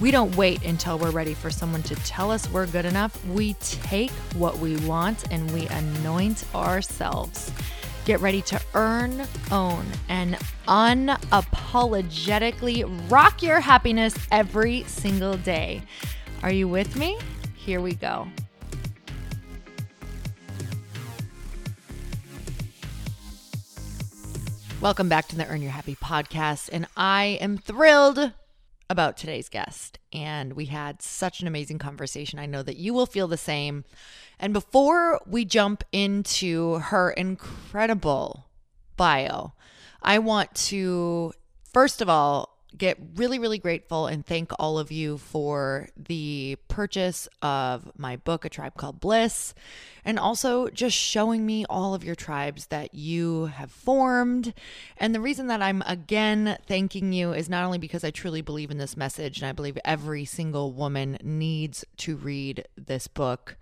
We don't wait until we're ready for someone to tell us we're good enough. We take what we want and we anoint ourselves. Get ready to earn, own, and unapologetically rock your happiness every single day. Are you with me? Here we go. Welcome back to the Earn Your Happy podcast. And I am thrilled about today's guest. And we had such an amazing conversation. I know that you will feel the same. And before we jump into her incredible bio, I want to, first of all, get really, really grateful and thank all of you for the purchase of my book, A Tribe Called Bliss, and also just showing me all of your tribes that you have formed. And the reason that I'm again thanking you is not only because I truly believe in this message and I believe every single woman needs to read this book,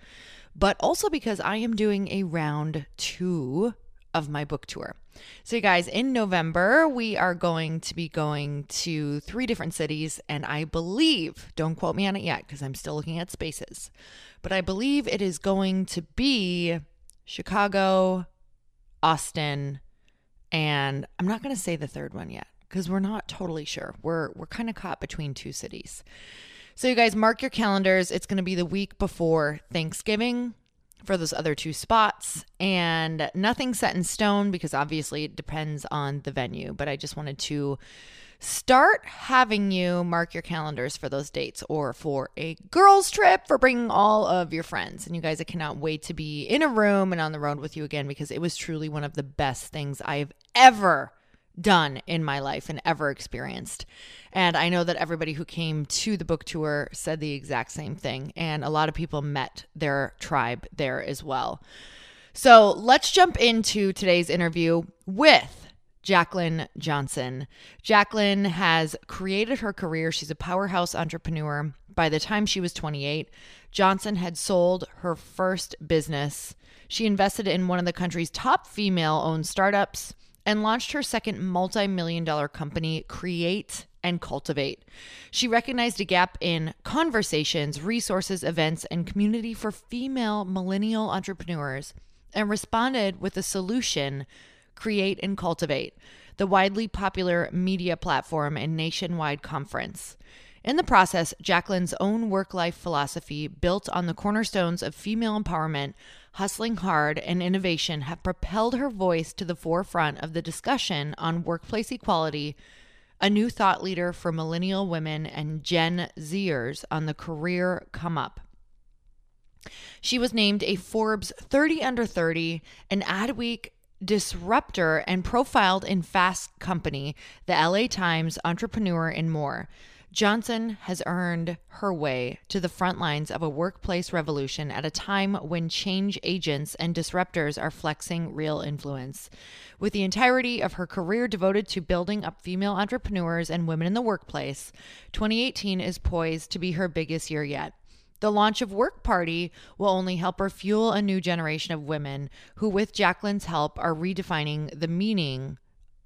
but also because I am doing a round two of my book tour. So, you guys, in November, we are going to be going to three different cities. And I believe, don't quote me on it yet because I'm still looking at spaces, but I believe it is going to be Chicago, Austin, and I'm not going to say the third one yet because we're not totally sure. We're, we're kind of caught between two cities. So, you guys, mark your calendars. It's going to be the week before Thanksgiving for those other two spots and nothing set in stone because obviously it depends on the venue but i just wanted to start having you mark your calendars for those dates or for a girls trip for bringing all of your friends. And you guys i cannot wait to be in a room and on the road with you again because it was truly one of the best things i've ever done in my life and ever experienced. And I know that everybody who came to the book tour said the exact same thing. And a lot of people met their tribe there as well. So let's jump into today's interview with Jaclyn Johnson. Jaclyn has created her career. She's a powerhouse entrepreneur. By the time she was 28, Johnson had sold her first business. She invested in one of the country's top female owned startups and launched her second multi million dollar company, Create and Cultivate. She recognized a gap in conversations, resources, events, and community for female millennial entrepreneurs and responded with a solution Create and Cultivate, the widely popular media platform and nationwide conference. In the process, Jaclyn's own work life philosophy, built on the cornerstones of female empowerment, hustling hard, and innovation, have propelled her voice to the forefront of the discussion on workplace equality, a new thought leader for millennial women and Gen Zers on the career come up. She was named a Forbes 30 under 30, an Adweek disruptor, and profiled in Fast Company, the LA Times, Entrepreneur, and more. Johnson has earned her way to the front lines of a workplace revolution at a time when change agents and disruptors are flexing real influence. With the entirety of her career devoted to building up female entrepreneurs and women in the workplace, 2018 is poised to be her biggest year yet. The launch of Work Party will only help her fuel a new generation of women who, with Jaclyn's help, are redefining the meaning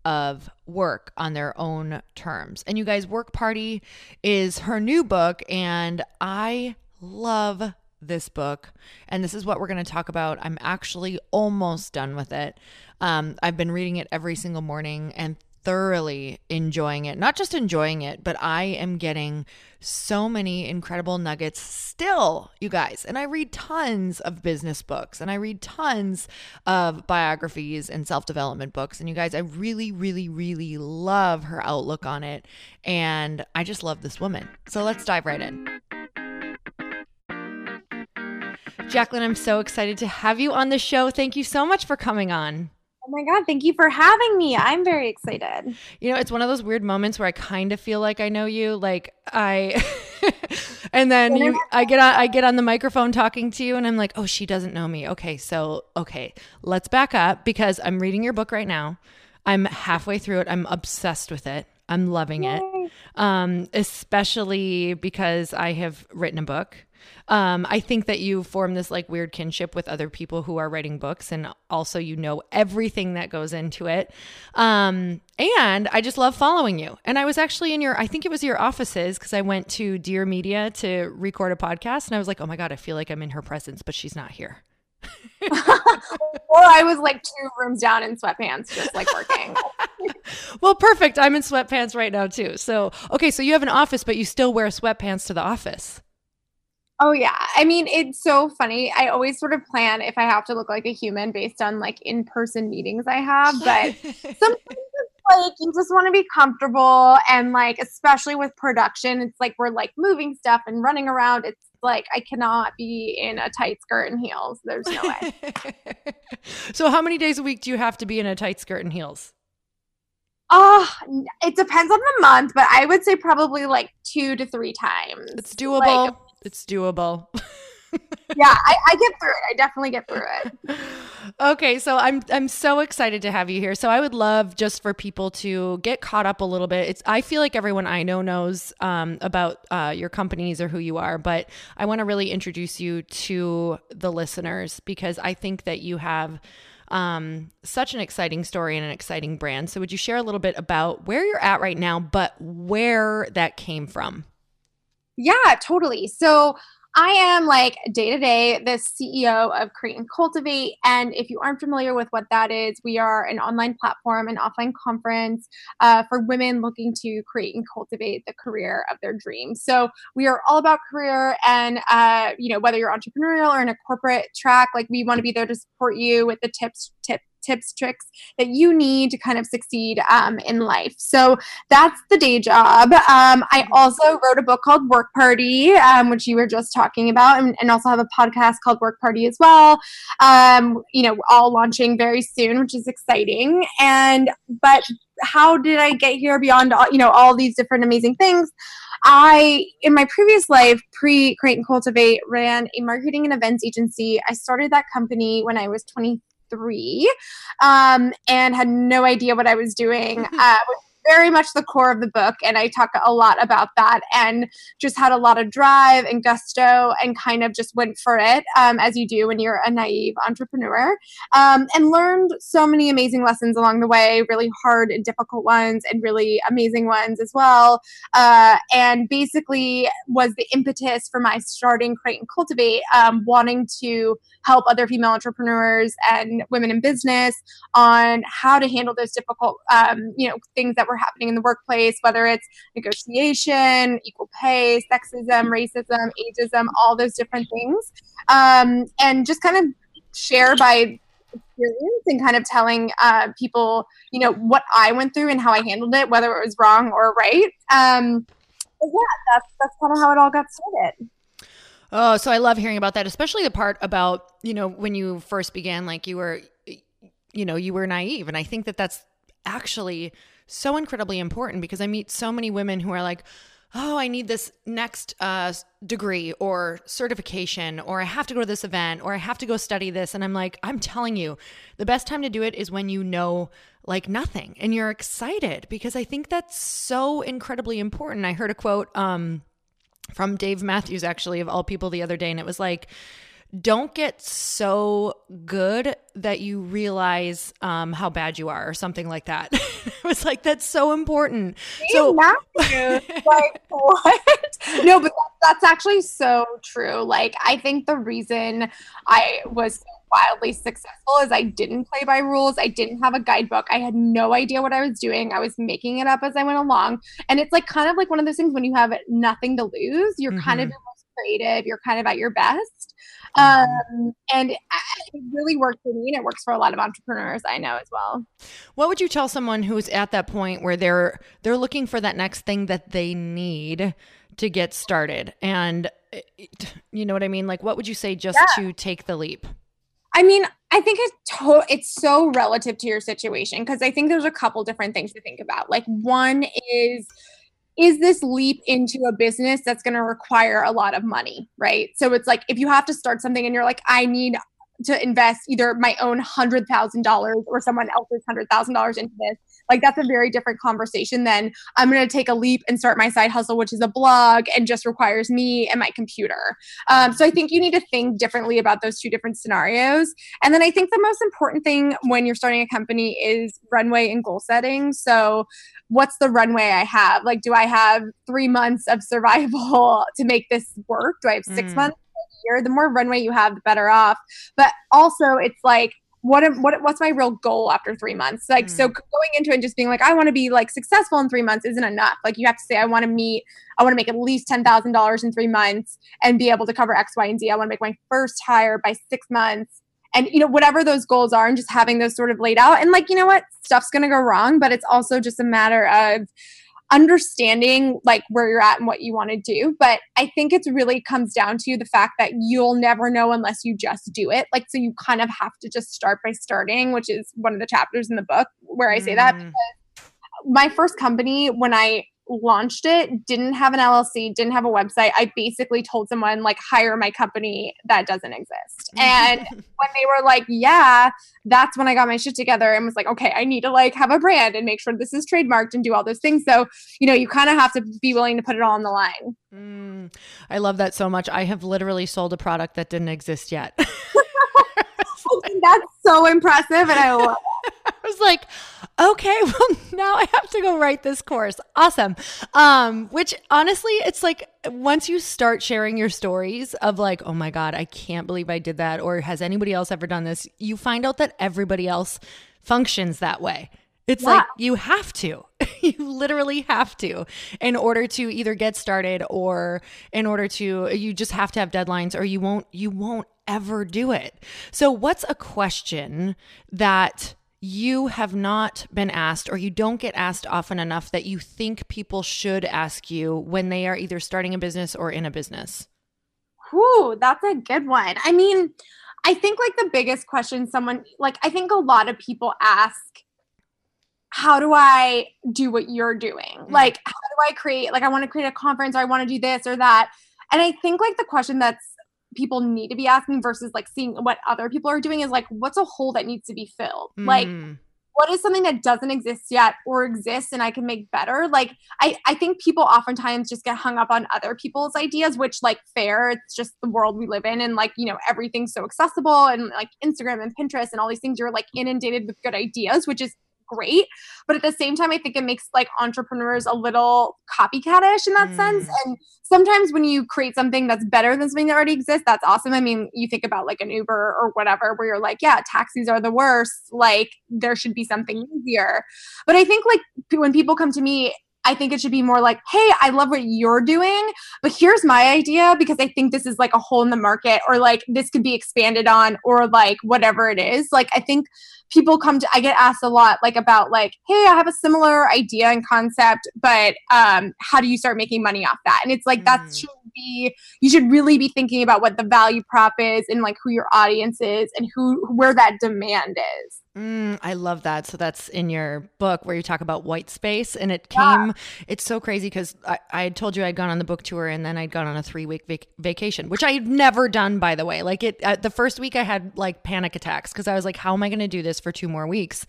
of work on their own terms. And you guys, Work Party is her new book, and I love this book. And this is what we're going to talk about. I'm actually almost done with it. Um, I've been reading it every single morning, and thoroughly enjoying it. Not just enjoying it, but I am getting so many incredible nuggets still, you guys. And I read tons of business books and I read tons of biographies and self development books. And you guys, I really, really, really love her outlook on it. And I just love this woman. So let's dive right in. Jaclyn, I'm so excited to have you on the show. Thank you so much for coming on. Oh my God, thank you for having me. I'm very excited. You know, it's one of those weird moments where I kind of feel like I know you. Like, I, and then you, I get on I get on the microphone talking to you and I'm like, "Oh, she doesn't know me." Okay, so okay, let's back up because I'm reading your book right now. I'm halfway through it. I'm obsessed with it. I'm loving it. Um, especially because I have written a book um, I think that you form this like weird kinship with other people who are writing books, and also you know everything that goes into it. Um, and I just love following you. And I was actually in your, I think it was your offices because I went to Dear Media to record a podcast, and I was like, oh my god, I feel like I'm in her presence, but she's not here. or I was like two rooms down in sweatpants, just like working. well, perfect. I'm in sweatpants right now too. So, okay, so you have an office, but you still wear sweatpants to the office. Oh yeah. I mean, it's so funny. I always sort of plan if I have to look like a human based on like in-person meetings I have, but sometimes it's like you just want to be comfortable and like especially with production, it's like we're like moving stuff and running around. It's like I cannot be in a tight skirt and heels. There's no way. so how many days a week do you have to be in a tight skirt and heels? Oh, it depends on the month, but I would say probably like two to three times. It's doable. Like, it's doable. yeah, I, I, get through it. I definitely get through it. Okay, so I'm I'm so excited to have you here. So I would love just for people to get caught up a little bit. It's I feel like everyone I know knows um, about uh, your companies or who you are, but I want to really introduce you to the listeners because I think that you have um, such an exciting story and an exciting brand. So would you share a little bit about where you're at right now, but where that came from? Yeah, totally. So I am like day to day the CEO of Create and Cultivate. And if you aren't familiar with what that is, we are an online platform, an offline conference uh, for women looking to create and cultivate the career of their dreams. So we are all about career and, uh, you know, whether you're entrepreneurial or in a corporate track, like we want to be there to support you with the tips, tips tips, tricks that you need to kind of succeed um, in life. So that's the day job. Um, I also wrote a book called Work Party, um, which you were just talking about, and, and, also have a podcast called Work Party as well. Um, you know, all launching very soon, which is exciting. And but how did I get here beyond all, you know all these different amazing things? I, in my previous life, pre Create and Cultivate, ran a marketing and events agency. I started that company when I was 23 three um, and had no idea what I was doing. Uh, very much the core of the book and i talk a lot about that and just had a lot of drive and gusto and kind of just went for it um, as you do when you're a naive entrepreneur um, and learned so many amazing lessons along the way really hard and difficult ones and really amazing ones as well uh, and basically was the impetus for my starting create and cultivate um, wanting to help other female entrepreneurs and women in business on how to handle those difficult um, you know things that were happening in the workplace, whether it's negotiation, equal pay, sexism, racism, ageism, all those different things. Um, and just kind of share by experience and kind of telling uh, people, you know, what I went through and how I handled it, whether it was wrong or right. Um, yeah, that's that's kind of how it all got started. Oh, so I love hearing about that, especially the part about you know when you first began, like you were, you know, you were naive, and I think that that's actually so incredibly important because I meet so many women who are like, oh, I need this next uh, degree or certification, or I have to go to this event, or I have to go study this. And I'm like, I'm telling you, the best time to do it is when you know like nothing and you're excited because I think that's so incredibly important. I heard a quote um, from Dave Matthews, actually, of all people, the other day, and it was like, don't get so good that you realize um, how bad you are or something like that. it was like, that's so important. so, like, what? No, but that's actually so true. Like, I think the reason I was so wildly successful is I didn't play by rules. I didn't have a guidebook. I had no idea what I was doing. I was making it up as I went along. And it's like kind of like one of those things when you have nothing to lose, you're mm-hmm. kind of mm-hmm. your most creative, you're kind of at your best. Mm-hmm. Um, and it really worked for me, and it works for a lot of entrepreneurs I know as well. What would you tell someone who's at that point where they're they're looking for that next thing that they need to get started? And you know what I mean? Like, what would you say just yeah. to take the leap? I mean, I think it's to- it's so relative to your situation because I think there's a couple different things to think about. Like one is is this leap into a business that's going to require a lot of money, right? So it's like if you have to start something and you're like, I need to invest either my own hundred thousand dollars or someone else's hundred thousand dollars into this like that's a very different conversation than i'm going to take a leap and start my side hustle which is a blog and just requires me and my computer. Um, so i think you need to think differently about those two different scenarios. And then i think the most important thing when you're starting a company is runway and goal setting. So what's the runway i have? Like do i have three months of survival to make this work? Do i have six mm. months year, the more runway you have, the better off. But also, it's like, what am, what what's my real goal after three months? Like, mm. so going into it and just being like, I want to be like successful in three months isn't enough. Like, you have to say, I want to meet, I want to make at least ten thousand dollars in three months and be able to cover X, Y, and Z. I want to make my first hire by six months and you know whatever those goals are and just having those sort of laid out and like you know what stuff's going to go wrong but it's also just a matter of understanding like where you're at and what you want to do but i think it really comes down to the fact that you'll never know unless you just do it like so you kind of have to just start by starting which is one of the chapters in the book where i say mm. that because my first company when i launched it didn't have an llc didn't have a website. I basically told someone like hire my company that doesn't exist. And when they were like yeah that's when i got my shit together and was like okay i need to like have a brand and make sure this is trademarked and do all those things. So you know you kind of have to be willing to put it all on the line. Mm, i love that so much. I have literally sold a product that didn't exist yet. That's so impressive and i love I was like, okay, well now I have to go write this course. Awesome. Um, which honestly, it's like once you start sharing your stories of like, oh my God, I can't believe I did that, or has anybody else ever done this, you find out that everybody else functions that way. It's yeah. like you have to. you literally have to in order to either get started or in order to you just have to have deadlines or you won't you won't ever do it. So what's a question that you have not been asked or you don't get asked often enough that you think people should ask you when they are either starting a business or in a business? Whew, that's a good one. I mean, I think like the biggest question someone like I think a lot of people ask how do I do what you're doing? Mm-hmm. Like how do I create like I want to create a conference or I want to do this or that. And I think like the question that's people need to be asking versus like seeing what other people are doing is like what's a hole that needs to be filled mm. like what is something that doesn't exist yet or exists and i can make better like I, I think people oftentimes just get hung up on other people's ideas which like fair it's just the world we live in and like you know everything's so accessible and like instagram and pinterest and all these things you're like inundated with good ideas which is great. But at the same time, I think it makes like entrepreneurs a little copycatish in that mm. sense. And sometimes when you create something that's better than something that already exists, that's awesome. I mean, you think about like an Uber or whatever, where you're like, yeah, taxis are the worst. Like there should be something easier. But I think like when people come to me, I think it should be more like, hey, I love what you're doing, but here's my idea because I think this is like a hole in the market or like this could be expanded on or like whatever it is. Like, I think people come to i get asked a lot like about like hey i have a similar idea and concept but um how do you start making money off that and it's like mm. that should be you should really be thinking about what the value prop is and like who your audience is and who where that demand is Mm, I love that. So that's in your book where you talk about white space, and it came. Yeah. It's so crazy because I, I had told you I'd gone on the book tour, and then I'd gone on a three week vac- vacation, which I had never done, by the way. Like it, uh, the first week I had like panic attacks because I was like, "How am I going to do this for two more weeks?"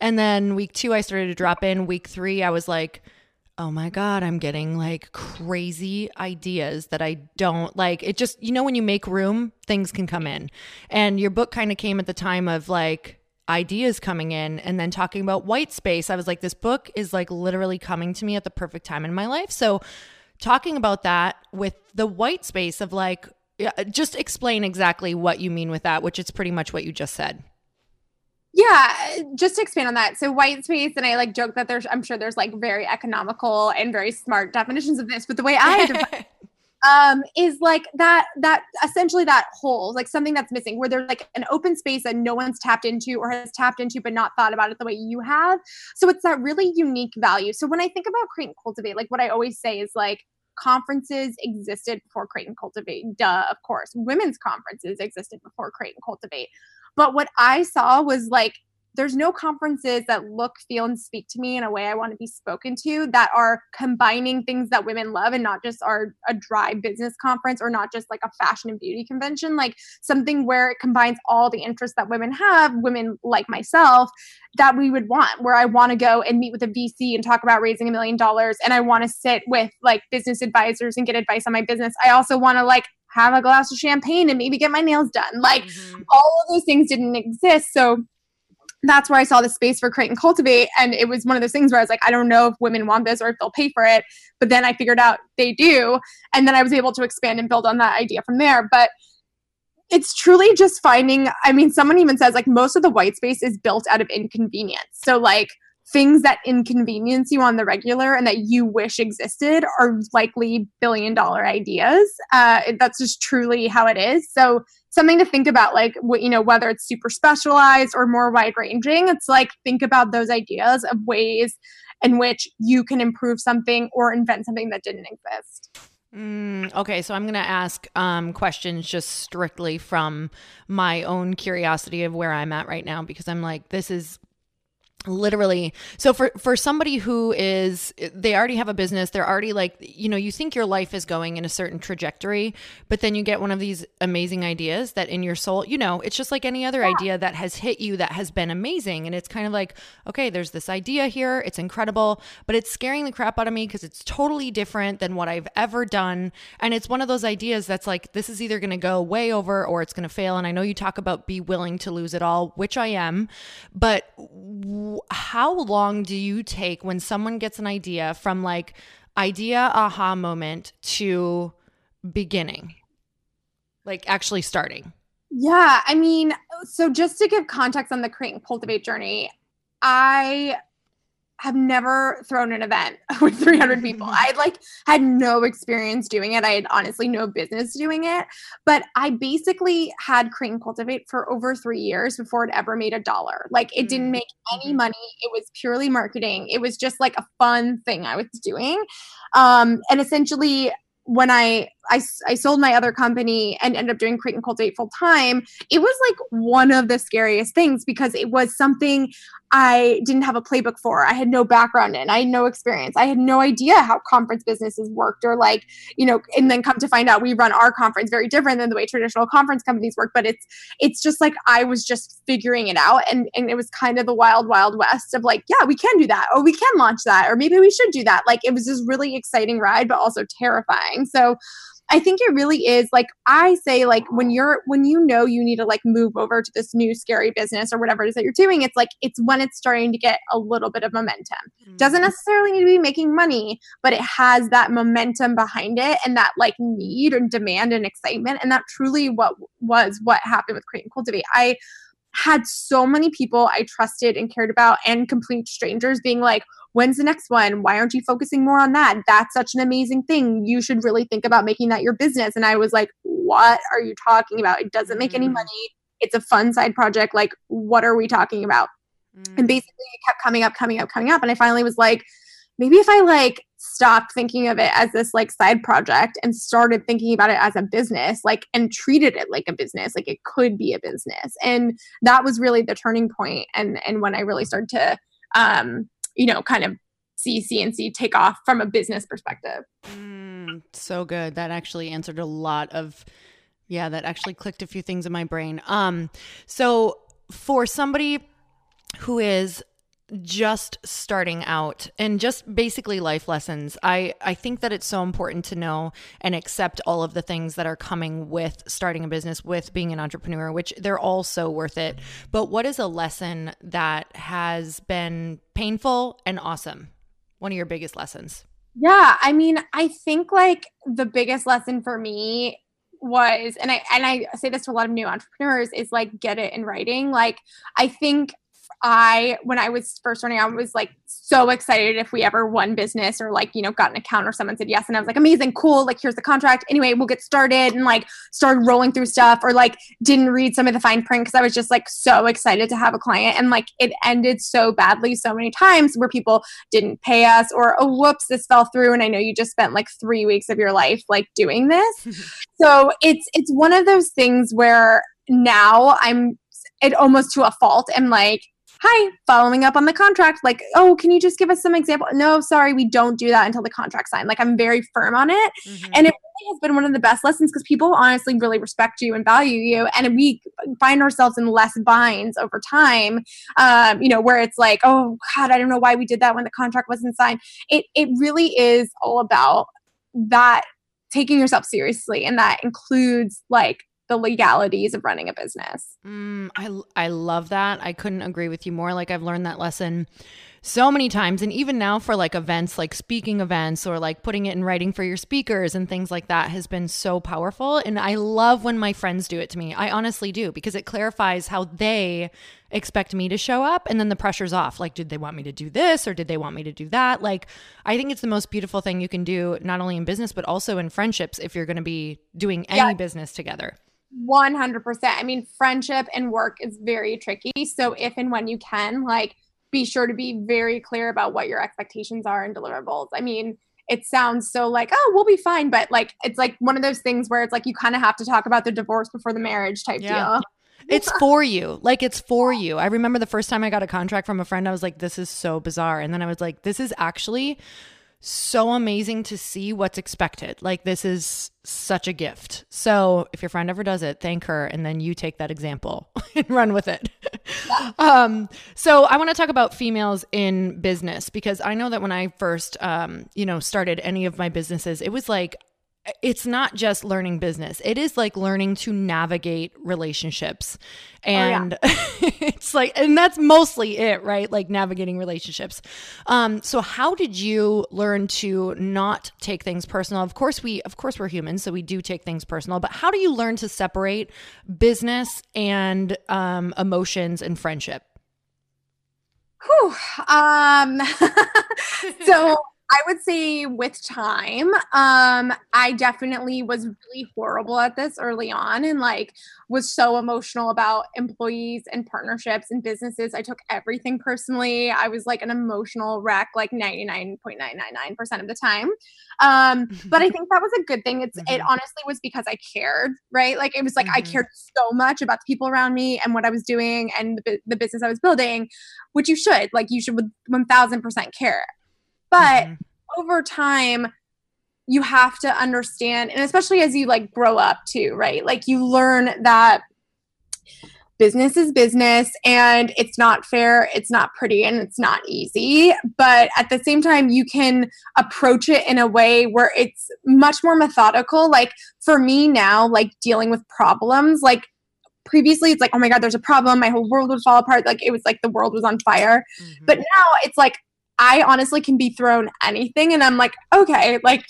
And then week two, I started to drop in. Week three, I was like oh my God, I'm getting like crazy ideas that I don't like. It just, you know, when you make room, things can come in. And your book kind of came at the time of like, ideas coming in and then talking about white space. I was like, this book is like literally coming to me at the perfect time in my life. So, talking about that with the white space of like, just explain exactly what you mean with that, which is pretty much what you just said. Yeah, just to expand on that. So white space, and I like joke that there's, I'm sure there's like very economical and very smart definitions of this, but the way I um, is like that that essentially that hole, like something that's missing, where there's like an open space that no one's tapped into or has tapped into but not thought about it the way you have. So it's that really unique value. So when I think about create and cultivate, like what I always say is like conferences existed before create and cultivate. Duh, of course. Women's conferences existed before create and cultivate. But what I saw was like there's no conferences that look, feel, and speak to me in a way I want to be spoken to that are combining things that women love and not just are a dry business conference or not just like a fashion and beauty convention, like something where it combines all the interests that women have, women like myself, that we would want, where I want to go and meet with a VC and talk about raising a million dollars. And I want to sit with like business advisors and get advice on my business. I also want to like have a glass of champagne and maybe get my nails done. Like mm-hmm. all of those things didn't exist. So that's where I saw the space for create and cultivate. And it was one of those things where I was like, I don't know if women want this or if they'll pay for it. But then I figured out they do. And then I was able to expand and build on that idea from there. But it's truly just finding, I mean, someone even says like most of the white space is built out of inconvenience. So, like, things that inconvenience you on the regular and that you wish existed are likely billion dollar ideas. Uh, that's just truly how it is. So something to think about, like you know, whether it's super specialized or more wide ranging. It's like think about those ideas of ways in which you can improve something or invent something that didn't exist. Mm, okay, so I'm going to ask um, questions just strictly from my own curiosity of where I'm at right now because I'm like, this is literally so for for somebody who is they already have a business they're already like you know you think your life is going in a certain trajectory but then you get one of these amazing ideas that in your soul you know it's just like any other yeah. idea that has hit you that has been amazing. And it's kind of like okay there's this idea here it's incredible but it's scaring the crap out of me because it's totally different than what I've ever done. And it's one of those ideas that's like this is either going to go way over or it's going to fail. And I know you talk about be willing to lose it all which I am but how long do you take when someone gets an idea from like idea aha moment to beginning? Like actually starting? Yeah, I mean, so just to give context on the create and cultivate journey, I have never thrown an event with 300 people. I like had no experience doing it. I had honestly no business doing it, but I basically had and cultivate for over 3 years before it ever made a dollar. Like it didn't mm, make any mm-hmm. money. It was purely marketing. It was just like a fun thing I was doing. Um and essentially when I, I I sold my other company and ended up doing create and cultivate full time, it was like one of the scariest things because it was something I didn't have a playbook for. I had no background in. I had no experience. I had no idea how conference businesses worked or like, you know, and then come to find out we run our conference very different than the way traditional conference companies work, but it's it's just like I was just figuring it out and and it was kind of the wild wild west of like, yeah, we can do that or we can launch that or maybe we should do that. Like it was this really exciting ride but also terrifying. So I think it really is like I say like when you're when you know you need to like move over to this new scary business or whatever it is that you're doing, it's like it's when it's starting to get a little bit of momentum. Mm-hmm. Doesn't necessarily need to be making money, but it has that momentum behind it and that like need and demand and excitement. And that truly what was what happened with Create and Cultivate. I had so many people I trusted and cared about and complete strangers being like, when's the next one? Why aren't you focusing more on that? That's such an amazing thing. You should really think about making that your business. And I was like, what are you talking about? It doesn't make any mm. money. It's a fun side project. Like, what are we talking about? Mm. And basically, it kept coming up, coming up, coming up. And I finally was like, maybe if I like stopped thinking of it as this like side project and started thinking about it as a business, like, and treated it like a business, like it could be a business. And that was really the turning. And, and when I really started to, um, you know, kind of see CNC take off from a business perspective. Mm, so good. That actually answered a lot of, yeah, that actually clicked a few things in my brain. Um, so for somebody who is just starting out and just basically life lessons i i think that it's so important to know and accept all of the things that are coming with starting a business with being an entrepreneur which they're all so worth it. But what is a lesson that has been painful and awesome? One of your biggest lessons. Yeah i mean i think like the biggest lesson for me was and i and i say this to a lot of new entrepreneurs is like get it in writing. Like i think I, when I was first starting I was like so excited if we ever won business or like, you know, got an account or someone said yes. And I was like, amazing, cool. Like, here's the contract. Anyway, we'll get started and like started rolling through stuff or like didn't read some of the fine print because I was just like so excited to have a client. And like it ended so badly so many times where people didn't pay us or, oh, whoops, this fell through. And I know you just spent like three weeks of your life like doing this. so it's, it's one of those things where now I'm it almost to a fault. I'm like, hi, following up on the contract. Like, oh, can you just give us some example? No, sorry, we don't do that until the contract signed. Like, I'm very firm on it. Mm-hmm. And it really has been one of the best lessons because people honestly really respect you and value you. And we find ourselves in less binds over time, um, you know, where it's like, oh, God, I don't know why we did that when the contract wasn't signed. It, it really is all about that taking yourself seriously. And that includes like the legalities of running a business. Mm, I I love that. I couldn't agree with you more. Like I've learned that lesson so many times and even now for like events like speaking events or like putting it in writing for your speakers and things like that has been so powerful and I love when my friends do it to me. I honestly do because it clarifies how they expect me to show up and then the pressure's off. Like did they want me to do this or did they want me to do that? Like I think it's the most beautiful thing you can do not only in business but also in friendships if you're going to be doing any yeah. business together. 100%. I mean, friendship and work is very tricky. So, if and when you can, like, be sure to be very clear about what your expectations are and deliverables. I mean, it sounds so like, oh, we'll be fine. But, like, it's like one of those things where it's like you kind of have to talk about the divorce before the marriage type yeah. deal. It's for you. Like it's for you. I remember the first time I got a contract from a friend, I was like, this is so bizarre. And then I was like, this is actually so amazing to see what's expected. Like this is such a gift. So if your friend ever does it, thank her and then you take that example and run with it. um, so I want to talk about females in business because I know that when I first um, you know, started any of my businesses, it was like it's not just learning business. It is like learning to navigate relationships. And oh, yeah. it's like and that's mostly it, right? Like navigating relationships. Um so how did you learn to not take things personal? Of course we of course we're humans, so we do take things personal, but how do you learn to separate business and um emotions and friendship? Whew. Um so I would say with time, um, I definitely was really horrible at this early on and like was so emotional about employees and partnerships and businesses. I took everything personally. I was like an emotional wreck like 99.999% of the time. Um, but I think that was a good thing. It's mm-hmm. it honestly was because I cared, right? Like it was like mm-hmm. I cared so much about the people around me and what I was doing and the, the business I was building, which you should. Like you should 1000% care but mm-hmm. over time, you have to understand, and especially as you like grow up too, right? Like you learn that business is business and it's not fair, it's not pretty, and it's not easy. But at the same time, you can approach it in a way where it's much more methodical. Like for me now, like dealing with problems, like previously it's like, oh my God, there's a problem, my whole world would fall apart. Like it was like the world was on fire. Mm-hmm. But now it's like, I honestly can be thrown anything and I'm like, okay, like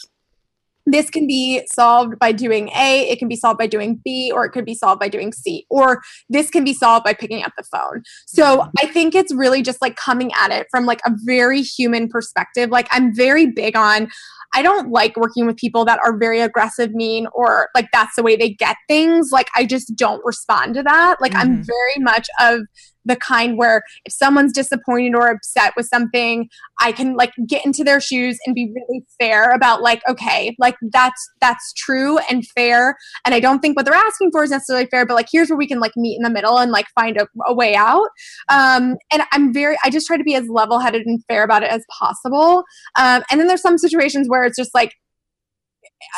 this can be solved by doing A, it can be solved by doing B, or it could be solved by doing C, or this can be solved by picking up the phone. So I think it's really just like coming at it from like a very human perspective. Like I'm very big on I don't like working with people that are very aggressive, mean, or like that's the way they get things. Like I just don't respond to that. Like mm-hmm. I'm very much of the kind where if someone's disappointed or upset with something, I can like get into their shoes and be really fair about like, okay, like that's that's true and fair. And I don't think what they're asking for is necessarily fair, but like here's where we can like meet in the middle and like find a, a way out. Um, and I'm very I just try to be as level headed and fair about it as possible. Um, and then there's some situations where it's just like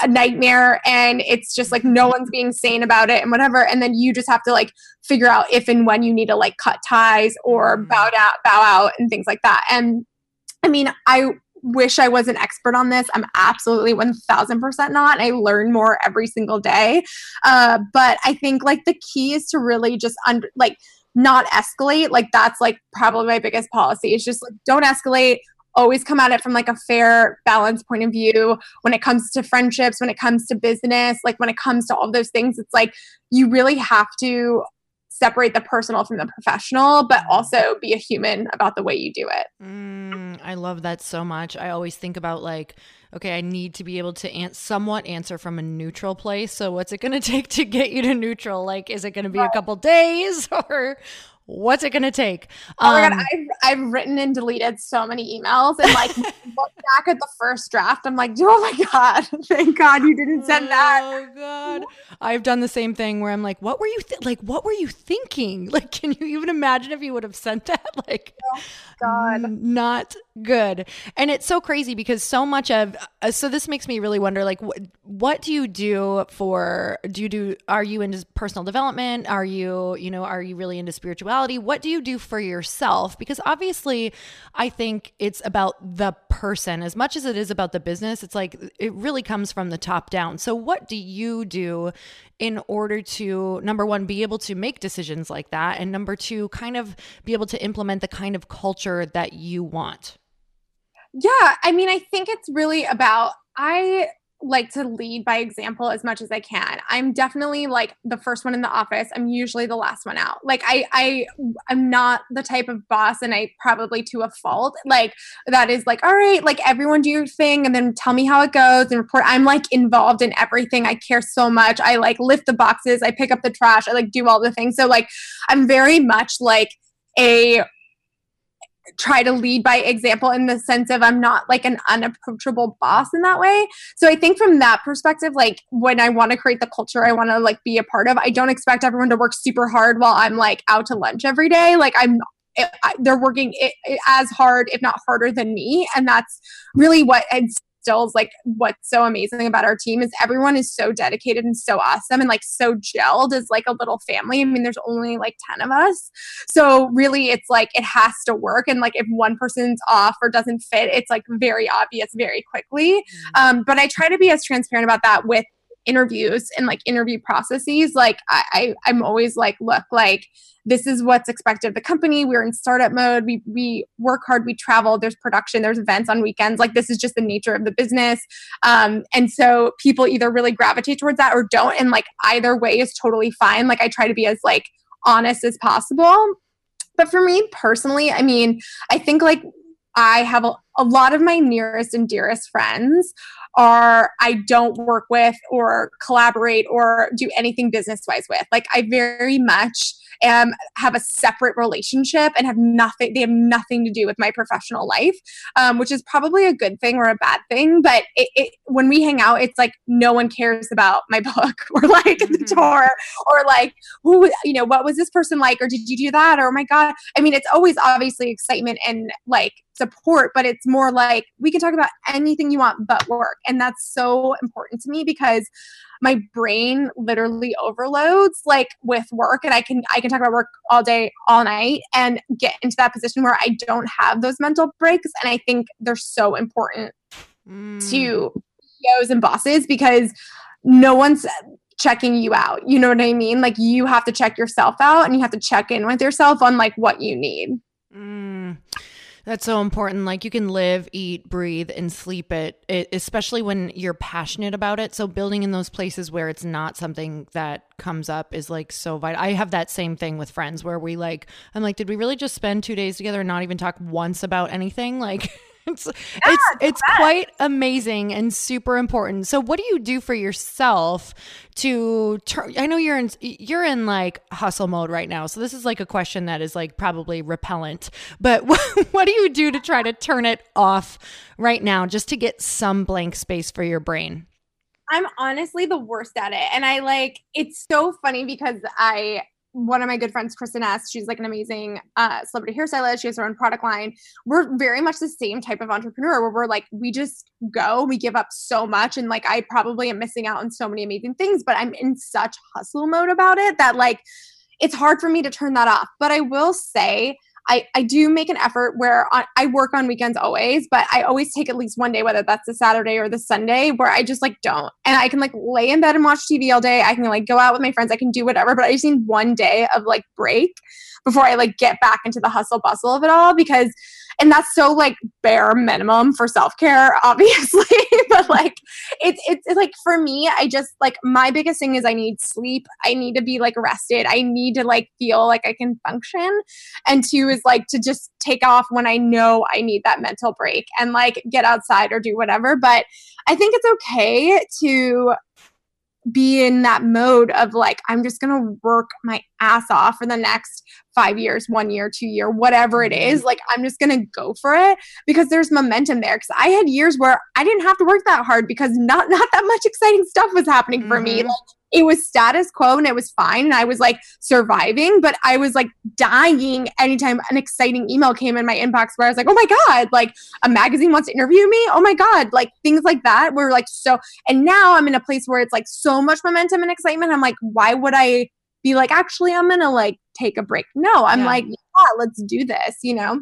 a nightmare and it's just like no one's being sane about it and whatever and then you just have to like figure out if and when you need to like cut ties or mm. bow out bow out and things like that and i mean i wish i was an expert on this i'm absolutely 1000% not i learn more every single day uh, but i think like the key is to really just under like not escalate like that's like probably my biggest policy is just like don't escalate always come at it from like a fair balance point of view. When it comes to friendships when it comes to business like when it comes to all those things it's like you really have to separate the personal from the professional but mm. also be a human about the way you do it. Mm, i love that so much. I always think about like okay i need to be able to an- somewhat answer from a neutral place. So what's it going to take to get you to neutral? Like is it going to be a couple days or What's it going to take? Oh my God. Um, I've, I've written and deleted so many emails and like look back at the first draft. I'm like, oh my God, thank God you didn't send that. Oh God. I've done the same thing where I'm like, what were you, th- like, what were you thinking? Like, can you even imagine if you would have sent that? Like, oh God. not good. And it's so crazy because so much of, uh, so this makes me really wonder, like, what, what do you do for, do you do, are you into personal development? Are you, you know, are you really into spirituality? What do you do for yourself? Because obviously, I think it's about the person as much as it is about the business. It's like it really comes from the top down. So, what do you do in order to, number one, be able to make decisions like that? And number two, kind of be able to implement the kind of culture that you want? Yeah, I mean, I think it's really about I like to lead by example as much as I can. I'm definitely like the first one in the office. I'm usually the last one out. Like I I I'm not the type of boss and I probably to a fault. Like that is like, all right, like everyone do your thing and then tell me how it goes and report. I'm like involved in everything. I care so much. I like lift the boxes, I pick up the trash, I like do all the things. So like I'm very much like a try to lead by example in the sense of I'm not like an unapproachable boss in that way. So I think from that perspective, like when I want to create the culture I want to like be a part of, I don't expect everyone to work super hard while I'm like out to lunch every day. Like I'm it, I, they're working it, it, as hard, if not harder than me. And that's really what it's still is like what's so amazing about our team is everyone is so dedicated and so awesome and like so gelled as like a little family. I mean, there's only like 10 of us. So really it's like it has to work. And like if one person's off or doesn't fit, it's like very obvious very quickly. Mm-hmm. Um, but I try to be as transparent about that with interviews and like interview processes like I, I i'm always like look like this is what's expected of the company. We're in startup mode. We we work hard. We travel. There's production. There's events on weekends. Like this is just the nature of the business. Um and so people either really gravitate towards that or don't. And like either way is totally fine. Like i try to be as like honest as possible. But for me personally i mean i think like I have a, a, lot of my nearest and dearest friends are I don't work with or collaborate or do anything business wise with. Like I very much am have a separate relationship and have nothing. They have nothing to do with my professional life, um, which is probably a good thing or a bad thing. But it, it, when we hang out, it's like no one cares about my book or like mm-hmm. the tour or like who you know what was this person like or did you do that or oh my god. I mean, it's always obviously excitement and like support, but it's more like we can talk about anything you want but work. And that's so important to me because my brain literally overloads like with work and I can I can talk about work all day all night and get into that position where I don't have those mental breaks and I think they're so important mm. to CEOs and bosses because no one's checking you out. You know what I mean? Like you have to check yourself out and you have to check in with yourself on like what you need. Mm. That's so important. Like you can live, eat, breathe, and sleep it, it, especially when you're passionate about it. So building in those places where it's not something that comes up is like so vital. I have that same thing with friends where we like, I'm like, did we really just spend two days together and not even talk once about anything? Like, it's yeah, it's it's quite amazing and super important. So what do you do for yourself to turn I know you're in you're in like hustle mode right now. So this is like a question that is like probably repellent. But what, what do you do to try to turn it off right now just to get some blank space for your brain? I'm honestly the worst at it. And I like it's so funny because I one of my good friends, Kristen S. She's like an amazing uh, celebrity hairstylist. She has her own product line. We're very much the same type of entrepreneur where we're like, we just go, we give up so much. And like, I probably am missing out on so many amazing things, but I'm in such hustle mode about it that like, it's hard for me to turn that off. But I will say, I, I do make an effort where on, I work on weekends always, but I always take at least one day, whether that's the Saturday or the Sunday, where I just like don't. And I can like lay in bed and watch TV all day. I can like go out with my friends. I can do whatever, but I just need one day of like break before I like get back into the hustle bustle of it all because and that's so like bare minimum for self-care obviously but like it's, it's it's like for me i just like my biggest thing is i need sleep. I need to be like rested. I need to like feel like i can function. And two is like to just take off when i know i need that mental break and like get outside or do whatever. But i think it's okay to be in that mode of like i'm just going to work my ass off for the next five years, one year, two year, whatever it Mm-hmm. Like I'm just gonna go for it because there's momentum there. Because I had years where I didn't have to work that hard because not not that much exciting stuff was happening for me. Mhm. Like it was status quo and it was fine and I was like surviving, but I was like dying anytime an exciting email came in my inbox where I was like, oh my God, like a magazine wants to interview me. Oh my God, like things like that were like so. And now I'm in a place where it's like so much momentum and excitement. I'm like, why would I be like, actually, I'm going to like take a break? No, I'm Yeah. like, yeah, let's do this, you know?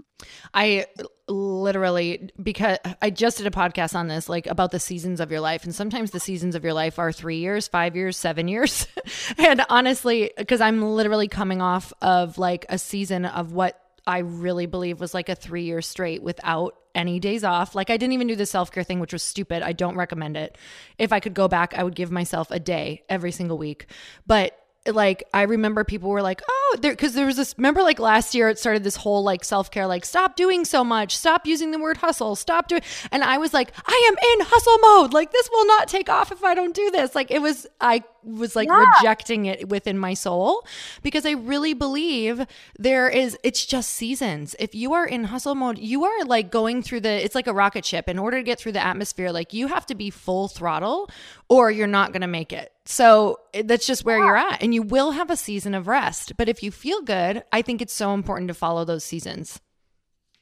I literally because I just did a podcast on this like about the seasons of your life and sometimes the seasons of your life are 3 years, 5 years, 7 years. and honestly cuz I'm literally coming off of like a season of what I really believe was like a 3 year straight without any days off. Like I didn't even do the self-care thing which was stupid. I don't recommend it. If I could go back, I would give myself a day every single week. But like I remember people were like, "Oh, there," because there was this. Remember, like last year, it started this whole like self care, like stop doing so much, stop using the word hustle, stop doing. And I was like, I am in hustle mode. Like this will not take off if I don't do this. Like it was, I was like Yeah. rejecting it within my soul because I really believe there is. It's just seasons. If you are in hustle mode, you are like going through the. It's like a rocket ship. In order to get through the atmosphere, like you have to be full throttle, or you're not going to make it. So that's just where you're at. And you will have a season of rest. But if you feel good, I think it's so important to follow those seasons.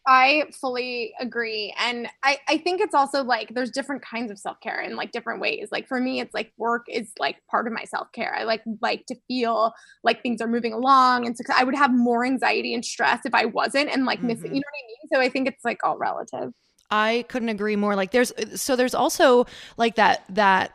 I fully agree. And I, I think it's also like there's different kinds of self-care in like different ways. Like for me, it's like work is like part of my self-care. I like like to feel like things are moving along and so I would have more anxiety and stress if I wasn't and like missing, Mhm. you know what I mean? So I think it's like all relative. I couldn't agree more. Like there's so there's also like that that uh,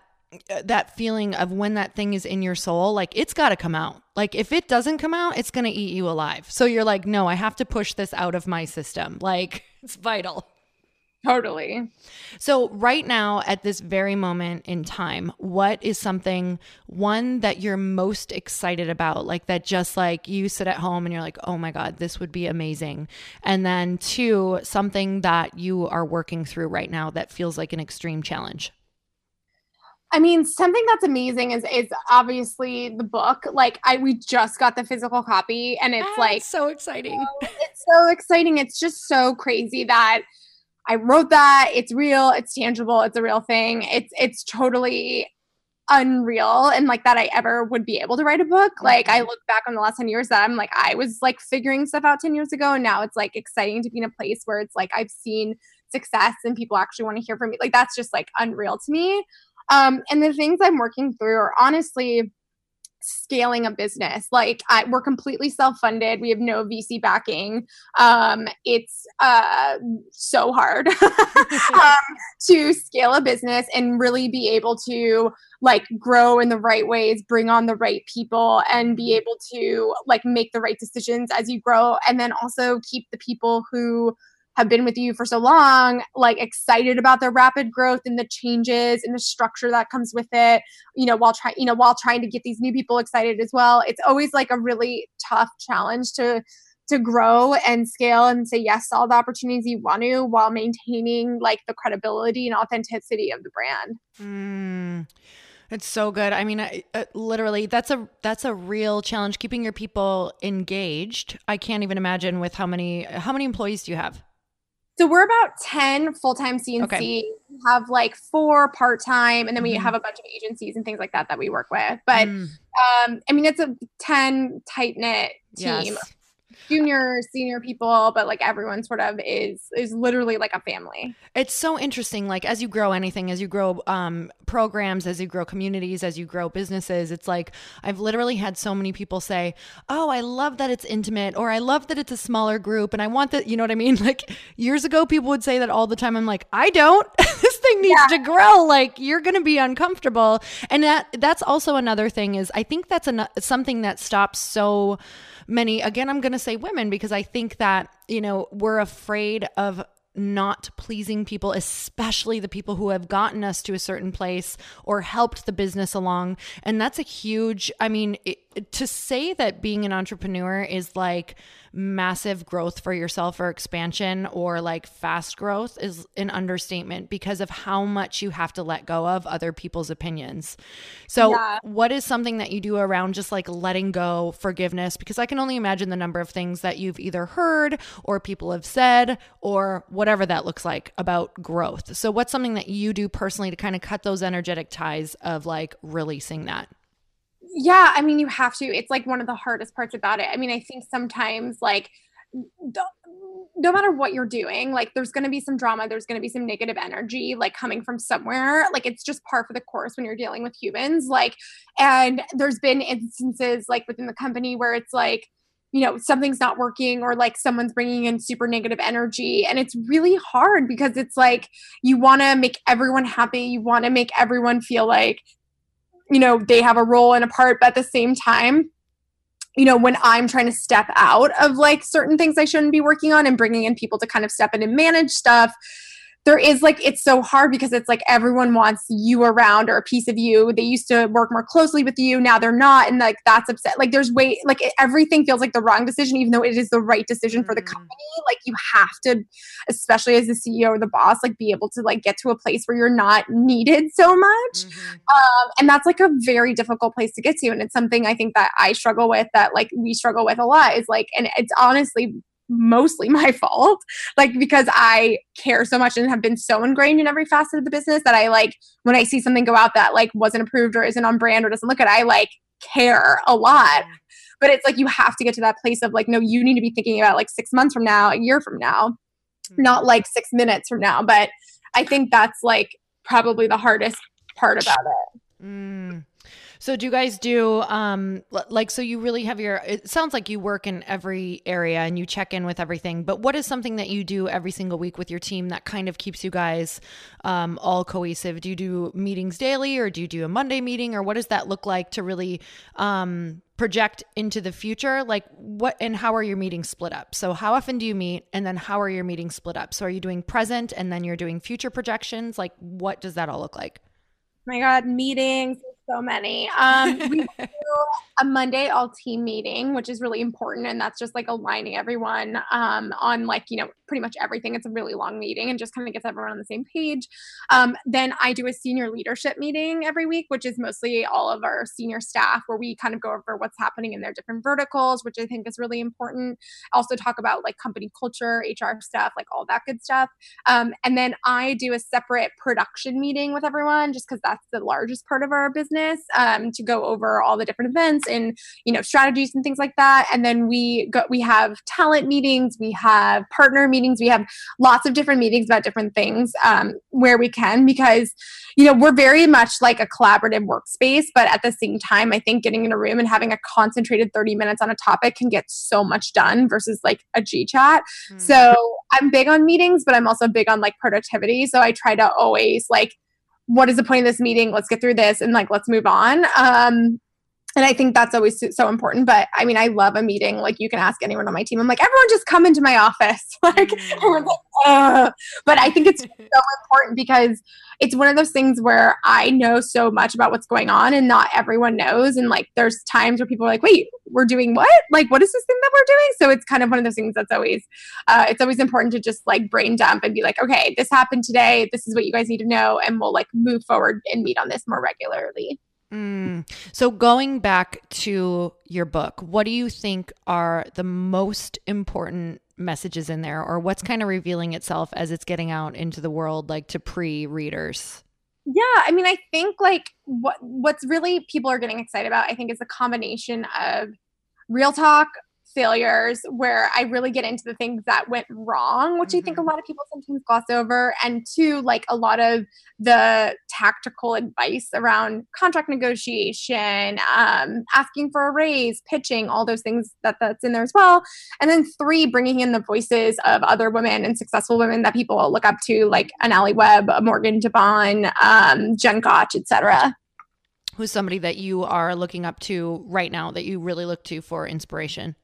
Uh, that feeling of when that thing is in your soul, like it's got to come out. Like if it doesn't come out, it's going to eat you alive. So you're like, "No, I have to push this out of my system." Like it's vital. Totally. So, right now, at this very moment in time, what is something, one, that you're most excited about? Like that just like you sit at home and you're like, oh my God, this would be amazing. And then two, something that you are working through right now that feels like an extreme challenge. I mean, something that's amazing is is obviously the book. Like I we just got the physical copy and it's Ah, like so exciting. it's so exciting. It's just so crazy that I wrote that. It's real. It's tangible. It's a real thing. It's it's totally unreal and like that I ever would be able to write a book. Like I look back on the last 10 years that I'm like I was like figuring stuff out 10 years ago and now it's like exciting to be in a place where it's like I've seen success and people actually want to hear from me. Like that's just like unreal to me. Um and the things I'm working through are honestly scaling a business. Like I, we're completely self-funded. We have no vc backing. Um it's uh so hard um, to scale a business and really be able to like grow in the right ways bring on the right people and be able to like make the right decisions as you grow and then also keep the people who have been with you for so long like excited about the rapid growth and the changes and the structure that comes with it you know while trying you know while trying to get these new people excited as well it's always like a really tough challenge to to grow and scale and say yes to all the opportunities you want to while maintaining like the credibility and authenticity of the brand Mm, it's so good. I mean, I, uh, literally, that's a that's a real challenge. Keeping your people engaged. I can't even imagine with how many how many employees do you have? So we're about 10 full-time cnc Okay. we have like four part-time and then we Mhm. have a bunch of agencies and things like that that we work with but Mm, um i mean it's a 10 tight-knit team yes. Junior senior people but like everyone sort of is is literally like a family It's so interesting. Like as you grow anything, as you grow um, programs, as you grow communities, as you grow businesses, it's like I've literally had so many people say, "Oh, I love that it's intimate," or "I love that it's a smaller group," and I want that. You know what I mean? Like years ago, people would say that all the time. I'm like, I don't. this thing needs to grow. Like you're going to be uncomfortable, and that that's also another thing. Is I think that's an, something that stops so many. Again, I'm going to say women because I think that you know we're afraid of not pleasing people, especially the people who have gotten us to a certain place or helped the business along. And that's a huge, I mean, it, to say that being an entrepreneur is like massive growth for yourself or expansion or like fast growth is an understatement because of how much you have to let go of other people's opinions. So, yeah. what is something that you do around just like letting go, forgiveness? Because I can only imagine the number of things that you've either heard or people have said or whatever that looks like about growth. So, what's something that you do personally to kind of cut those energetic ties of like releasing that? Yeah, I mean, you have to. It's like one of the hardest parts about it. I mean, I think sometimes, like, no matter what you're doing, like there's going to be some drama, there's going to be some negative energy like coming from somewhere. Like it's just par for the course when you're dealing with humans. Like, and there's been instances like within the company where it's like, you know something's not working or like someone's bringing in super negative energy and it's really hard because it's like you want to make everyone happy you want to make everyone feel like you know they have a role and a part but at the same time you know when i'm trying to step out of like certain things i shouldn't be working on and bringing in people to kind of step in and manage stuff there is like it's so hard because it's like everyone wants you around or a piece of you. They used to work more closely with you, now they're not, and like that's upset. Like there's way like everything feels like the wrong decision, even though it is the right decision mm. for the mm. company. Like you have to, especially as the CEO or the boss, like be able to like get to a place where you're not needed so much. Mm-hmm. Um, and that's like a very difficult place to get to, and it's something I think that I struggle with. That like we struggle with a lot is like, and it's honestly mostly my fault like because i care so much and have been so ingrained in every facet of the business that i like when i see something go out that like wasn't approved or isn't on brand or doesn't look at i like care a lot but it's like you have to get to that place of like no you need to be thinking about like six months from now a year from now mm-hmm. not like six minutes from now but i think that's like probably the hardest part about it mm. So do you guys do um like so you really have your it sounds like you work in every area and you check in with everything, but what is something that you do every single week with your team that kind of keeps you guys um all cohesive? Do you do meetings daily or do you do a Monday meeting or what does that look like to really um project into the future? Like what and how are your meetings split up? So how often do you meet and then how are your meetings split up? So are you doing present and then you're doing future projections? Like what does that all look like? My god meetings so many. Um, we do a Monday all team meeting, which is really important, and that's just like aligning everyone um, on like you know pretty much everything. It's a really long meeting and just kind of gets everyone on the same page. Um, then I do a senior leadership meeting every week, which is mostly all of our senior staff, where we kind of go over what's happening in their different verticals, which I think is really important. Also talk about like company culture, HR stuff, like all that good stuff. Um, and then I do a separate production meeting with everyone, just because that's the largest part of our business um, to go over all the different events and you know strategies and things like that. And then we go, we have talent meetings, we have partner meetings, we have lots of different meetings about different things um, where we can because you know we're very much like a collaborative workspace, but at the same time, I think getting in a room and having a concentrated 30 minutes on a topic can get so much done versus like a G chat. Mm. So I'm big on meetings, but I'm also big on like productivity. So I try to always like what is the point of this meeting? Let's get through this and like let's move on. Um, and I think that's always so important. But I mean, I love a meeting. Like you can ask anyone on my team. I'm like, everyone just come into my office. like, mm. like but I think it's so important because it's one of those things where I know so much about what's going on and not everyone knows. And like, there's times where people are like, wait, we're doing what? Like, what is this thing that we're doing? So it's kind of one of those things that's always, uh, it's always important to just like brain dump and be like, okay, this happened today. This is what you guys need to know. And we'll like move forward and meet on this more regularly. Mm. So, going back to your book, what do you think are the most important messages in there, or what's kind of revealing itself as it's getting out into the world, like to pre readers? Yeah, I mean, I think like what what's really people are getting excited about, I think, is a combination of real talk, failures where I really get into the things that went wrong, which mm-hmm. I think a mm-hmm. lot of people sometimes gloss over, and two, like a lot of the tactical advice around contract negotiation, um, asking for a raise, pitching, all those things that that's in there as well. And then three, bringing in the voices of other women and successful women that people look up to, like an Alli Webb, Morgan DeBaun, um, Jen Gotch, etc. Who's somebody that you are looking up to right now that you really look to for inspiration?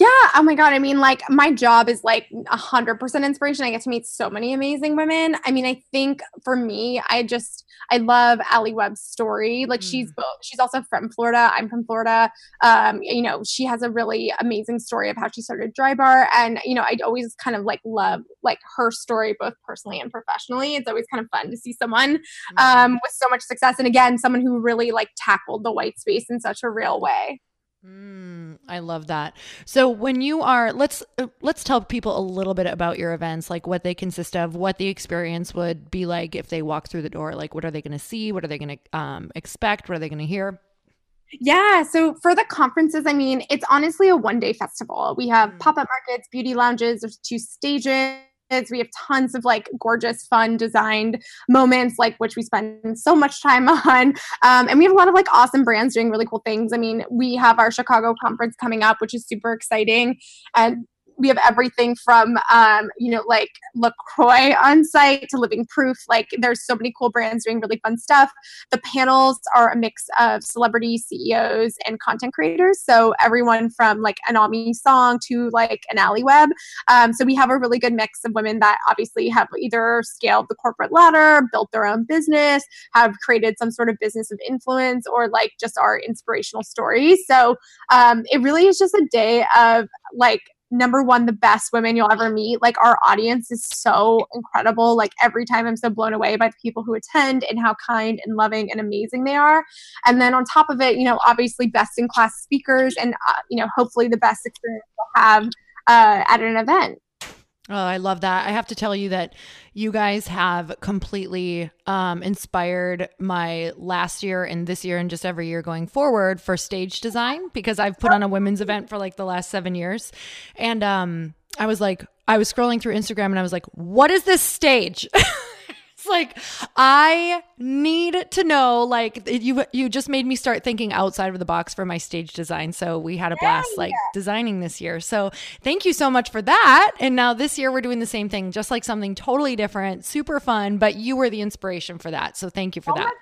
Yeah. Oh my God. I mean, like, my job is like 100% inspiration. I get to meet so many amazing women. I mean, I think for me, I just, I love Alli Webb's story. Like, mm. she's both, she's also from Florida. I'm from Florida. Um, you know, she has a really amazing story of how she started Drybar. And, you know, I'd always kind of like love like her story, both personally and professionally. It's always kind of fun to see someone mm-hmm. um, with so much success. And again, someone who really like tackled the white space in such a real way. Mm, I love that. So when you are let's uh, let's tell people a little bit about your events, like what they consist of, what the experience would be like if they walk through the door. Like what are they going to see? What are they going to um, expect? What are they going to hear? Yeah. So for the conferences, I mean, it's honestly a one day festival. We have mm. pop up markets, beauty lounges, there's two stages we have tons of like gorgeous, fun, designed moments, like which we spend so much time on. Um, and we have a lot of like awesome brands doing really cool things. I mean, we have our Chicago conference coming up, which is super exciting. And we have everything from um, you know like LaCroix on site to Living Proof. Like there's so many cool brands doing really fun stuff. The panels are a mix of celebrity CEOs and content creators. So everyone from like an Aimee Song to like an Alli Webb. Um, so we have a really good mix of women that obviously have either scaled the corporate ladder, built their own business, have created some sort of business of influence, or like just are inspirational stories. So um, it really is just a day of like number one, the best women you'll ever meet. Like our audience is so incredible. Like every time I'm so blown away by the people who attend and how kind and loving and amazing they are. And then on top of it, you know, obviously best in class speakers and, uh, you know, hopefully the best experience you'll have uh, at an event. Oh, I love that. I have to tell you that you guys have completely um, inspired my last year and this year and just every year going forward for stage design because I've put on a women's event for like the last seven years. And um, I was like, I was scrolling through Instagram and I was like, what is this stage? it's like I need to know. Like you, you just made me start thinking outside of the box for my stage design. So we had a blast, like designing this year. So thank you so much for that. And now this year we're doing the same thing, just like something totally different, super fun. But you were the inspiration for that. So thank you for oh that.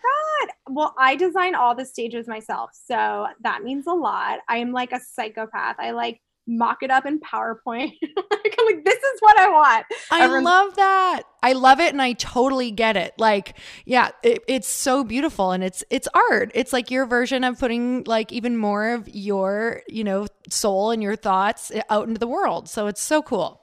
Well, I design all the stages myself, so that means a lot. I am like a psychopath. I like mock it up in PowerPoint. like, this is what I want. I Everyone's- love that. I love it and I totally get it. Like, yeah, it, it's so beautiful and it's it's art. It's like your version of putting like even more of your, you know, soul and your thoughts out into the world. So it's so cool.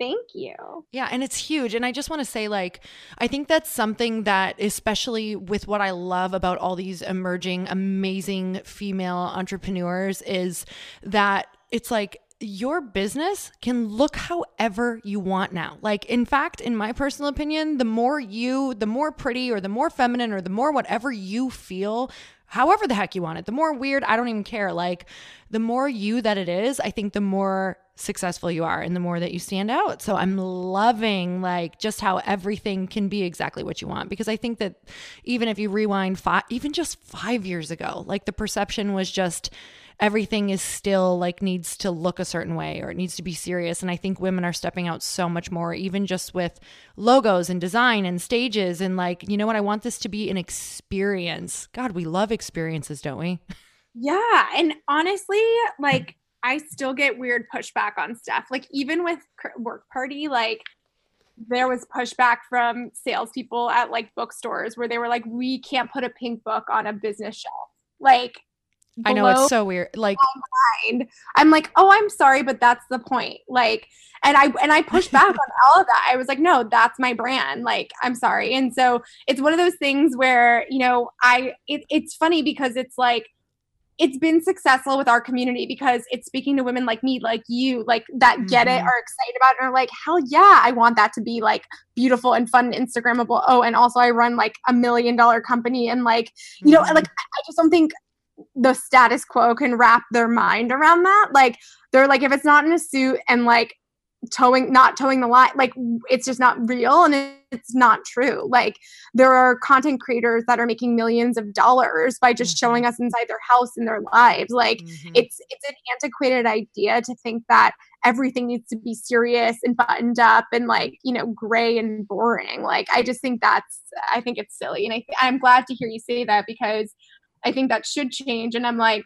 Thank you. Yeah, and it's huge. And I just want to say, like, I think that's something that, especially with what I love about all these emerging, amazing female entrepreneurs, is that it's like your business can look however you want now. Like, in fact, in my personal opinion, the more you, the more pretty or the more feminine or the more whatever you feel, however the heck you want it, the more weird, I don't even care. Like, the more you that it is, I think the more successful you are and the more that you stand out. So I'm loving like just how everything can be exactly what you want because I think that even if you rewind five, even just 5 years ago, like the perception was just everything is still like needs to look a certain way or it needs to be serious and I think women are stepping out so much more even just with logos and design and stages and like you know what I want this to be an experience. God, we love experiences, don't we? Yeah, and honestly, like I still get weird pushback on stuff. Like even with work party, like there was pushback from salespeople at like bookstores where they were like, "We can't put a pink book on a business shelf." Like, I know it's so weird. Like, mind, I'm like, "Oh, I'm sorry, but that's the point." Like, and I and I pushed back on all of that. I was like, "No, that's my brand." Like, I'm sorry. And so it's one of those things where you know, I it, it's funny because it's like it's been successful with our community because it's speaking to women like me, like you, like that get mm-hmm. it, are excited about it, and are like, hell yeah, I want that to be like beautiful and fun and Instagrammable. Oh, and also I run like a million dollar company and like, you mm-hmm. know, like I just don't think the status quo can wrap their mind around that. Like they're like, if it's not in a suit and like towing not towing the line like it's just not real and it's not true like there are content creators that are making millions of dollars by just mm-hmm. showing us inside their house and their lives like mm-hmm. it's it's an antiquated idea to think that everything needs to be serious and buttoned up and like you know gray and boring like i just think that's i think it's silly and I th- i'm glad to hear you say that because i think that should change and i'm like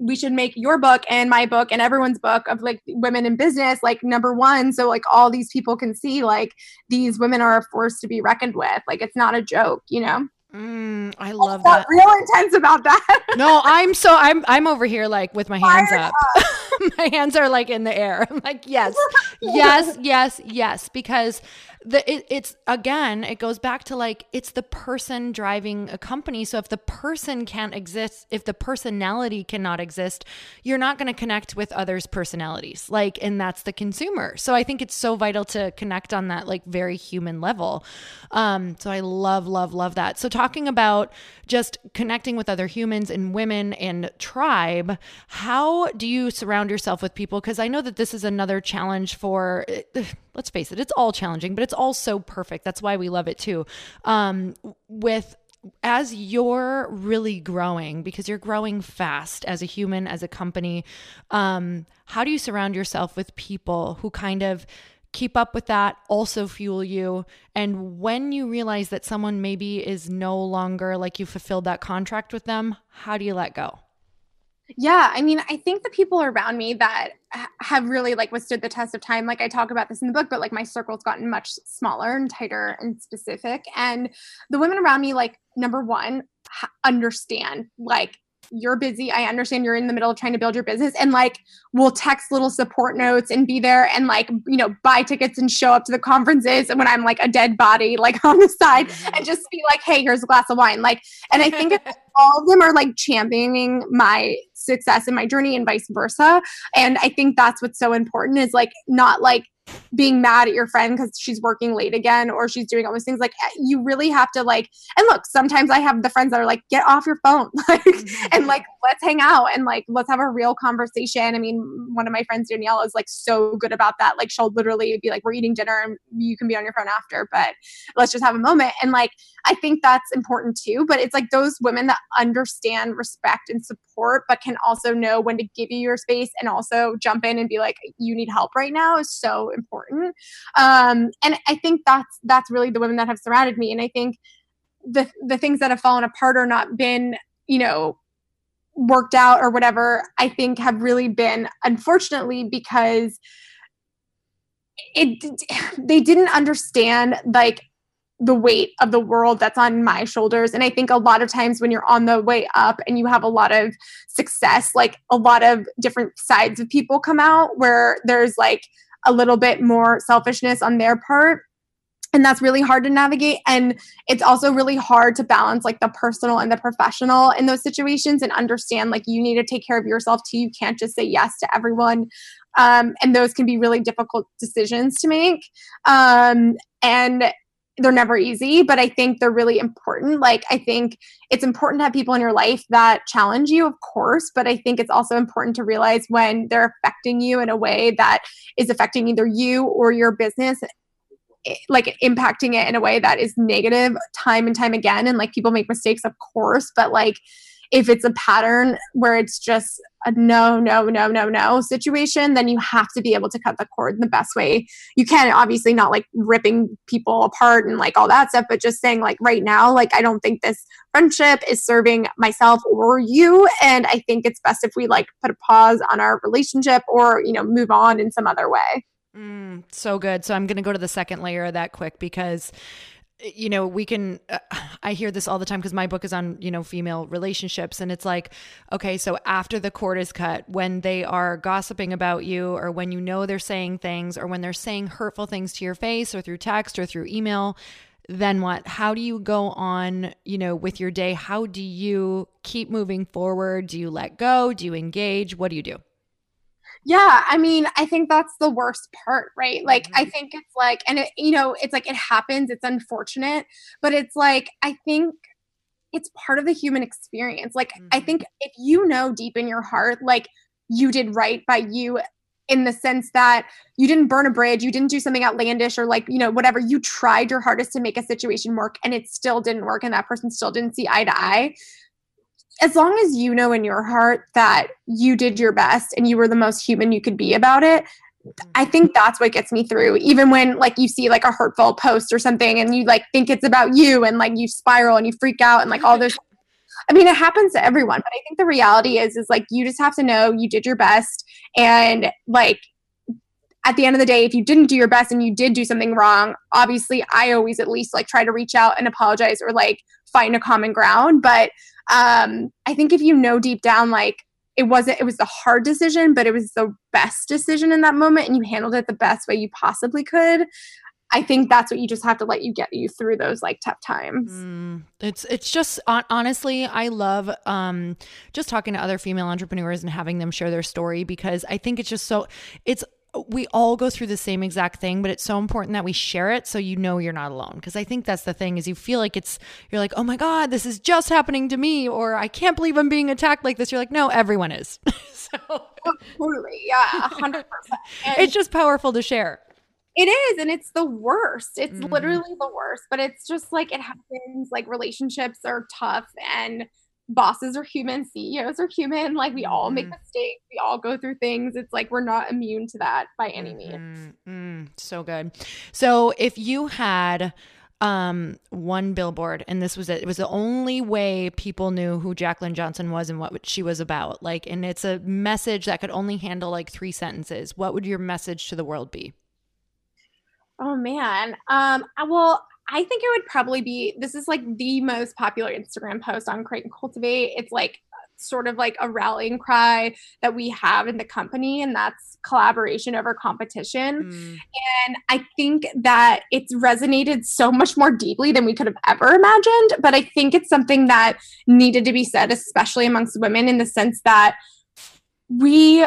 we should make your book and my book and everyone's book of like women in business like number one so like all these people can see like these women are a force to be reckoned with like it's not a joke you know Mm, I love that. Real intense about that. no, I'm so I'm I'm over here like with my hands up. up. my hands are like in the air. I'm like yes, yes, yes, yes, because the it, it's again it goes back to like it's the person driving a company. So if the person can't exist if the personality cannot exist you're not going to connect with others personalities like and that's the consumer. So i think it's so vital to connect on that like very human level. Um so i love love love that. So talking about just connecting with other humans and women and tribe how do you surround yourself with people? Because i know that this is another challenge for let's face it, it's all challenging, but it's all so perfect. That's why we love it too. Um, with as you're really growing because you're growing fast as a human as a company um, how do you surround yourself with people who kind of keep up with that also fuel you and when you realize that someone maybe is no longer like you fulfilled that contract with them how do you let go yeah, I mean, I think the people around me that have really like withstood the test of time, like I talk about this in the book, but like my circle's gotten much smaller and tighter and specific. And the women around me, like, number one, understand like you're busy. I understand you're in the middle of trying to build your business and like we'll text little support notes and be there and like, you know, buy tickets and show up to the conferences and when I'm like a dead body, like on the side mm-hmm. and just be like, hey, here's a glass of wine. Like, and I think all of them are like championing my success in my journey and vice versa. And I think that's what's so important is like not like being mad at your friend because she's working late again or she's doing all those things like eh, you really have to like and look sometimes i have the friends that are like get off your phone like mm-hmm. and like let's hang out and like let's have a real conversation i mean one of my friends danielle is like so good about that like she'll literally be like we're eating dinner and you can be on your phone after but let's just have a moment and like i think that's important too but it's like those women that understand respect and support but can also know when to give you your space and also jump in and be like you need help right now is so important. Um, and I think that's that's really the women that have surrounded me. And I think the the things that have fallen apart or not been, you know, worked out or whatever, I think have really been unfortunately because it they didn't understand like the weight of the world that's on my shoulders. And I think a lot of times when you're on the way up and you have a lot of success, like a lot of different sides of people come out where there's like a little bit more selfishness on their part. And that's really hard to navigate. And it's also really hard to balance like the personal and the professional in those situations and understand like you need to take care of yourself too. You can't just say yes to everyone. Um, and those can be really difficult decisions to make. Um, and they're never easy, but I think they're really important. Like, I think it's important to have people in your life that challenge you, of course, but I think it's also important to realize when they're affecting you in a way that is affecting either you or your business like impacting it in a way that is negative time and time again and like people make mistakes of course but like if it's a pattern where it's just a no, no, no, no, no situation, then you have to be able to cut the cord in the best way you can. Obviously, not like ripping people apart and like all that stuff, but just saying, like, right now, like, I don't think this friendship is serving myself or you. And I think it's best if we like put a pause on our relationship or, you know, move on in some other way. Mm, so good. So I'm going to go to the second layer of that quick because you know we can uh, i hear this all the time because my book is on you know female relationships and it's like okay so after the cord is cut when they are gossiping about you or when you know they're saying things or when they're saying hurtful things to your face or through text or through email then what? How do you go on you know with your day? How do you keep moving forward? Do you let go? Do you engage? What do you do yeah, I mean, I think that's the worst part, right? Like, mm-hmm. I think it's like, and it, you know, it's like it happens, it's unfortunate, but it's like, I think it's part of the human experience. Like, mm-hmm. I think if you know deep in your heart, like, you did right by you in the sense that you didn't burn a bridge, you didn't do something outlandish or like, you know, whatever. You tried your hardest to make a situation work and it still didn't work and that person still didn't see eye to eye as long as you know in your heart that you did your best and you were the most human you could be about it I mm-hmm. think that's what gets me through. Even when like you see like a hurtful post or something and you like think it's about you and like you spiral and you freak out and like all those I mean, it happens to everyone, but I think the reality is, is like you just have to know you did your best, and like at the end of the day, if you didn't do your best and you did do something wrong, obviously I always at least like try to reach out and apologize or like find a common ground. But um, I think if you know deep down, like it wasn't, it was a hard decision, but it was the best decision in that moment and you handled it the best way you possibly could. I think that's what you just have to let you get you through those like tough times. Mm, it's it's just honestly, I love um, just talking to other female entrepreneurs and having them share their story because I think it's just so it's we all go through the same exact thing but it's so important that we share it so you know you're not alone. Because i think that's the thing is you feel like it's you're like oh my god this is just happening to me or i can't believe i'm being attacked like this. You're like no everyone is. So oh, totally yeah 100% and it's just powerful to share. It is and it's the worst. It's mm-hmm. literally the worst but it's just like it happens like relationships are tough and bosses are human, CEOs are human. Like we all make mm-hmm. mistakes, we all go through things. It's like we're not immune to that by any means. Mm-hmm. Mm, so good. So if you had um one billboard and this was it it was the only way people knew who Jaclyn Johnson was and what she was about like and it's a message that could only handle like three sentences what would your message to the world be oh man um well I think it would probably be this is like the most popular Instagram post on Create and Cultivate. It's like sort of like a rallying cry that we have in the company, and that's collaboration over competition. Mm. And I think that it's resonated so much more deeply than we could have ever imagined. But I think it's something that needed to be said, especially amongst women, in the sense that we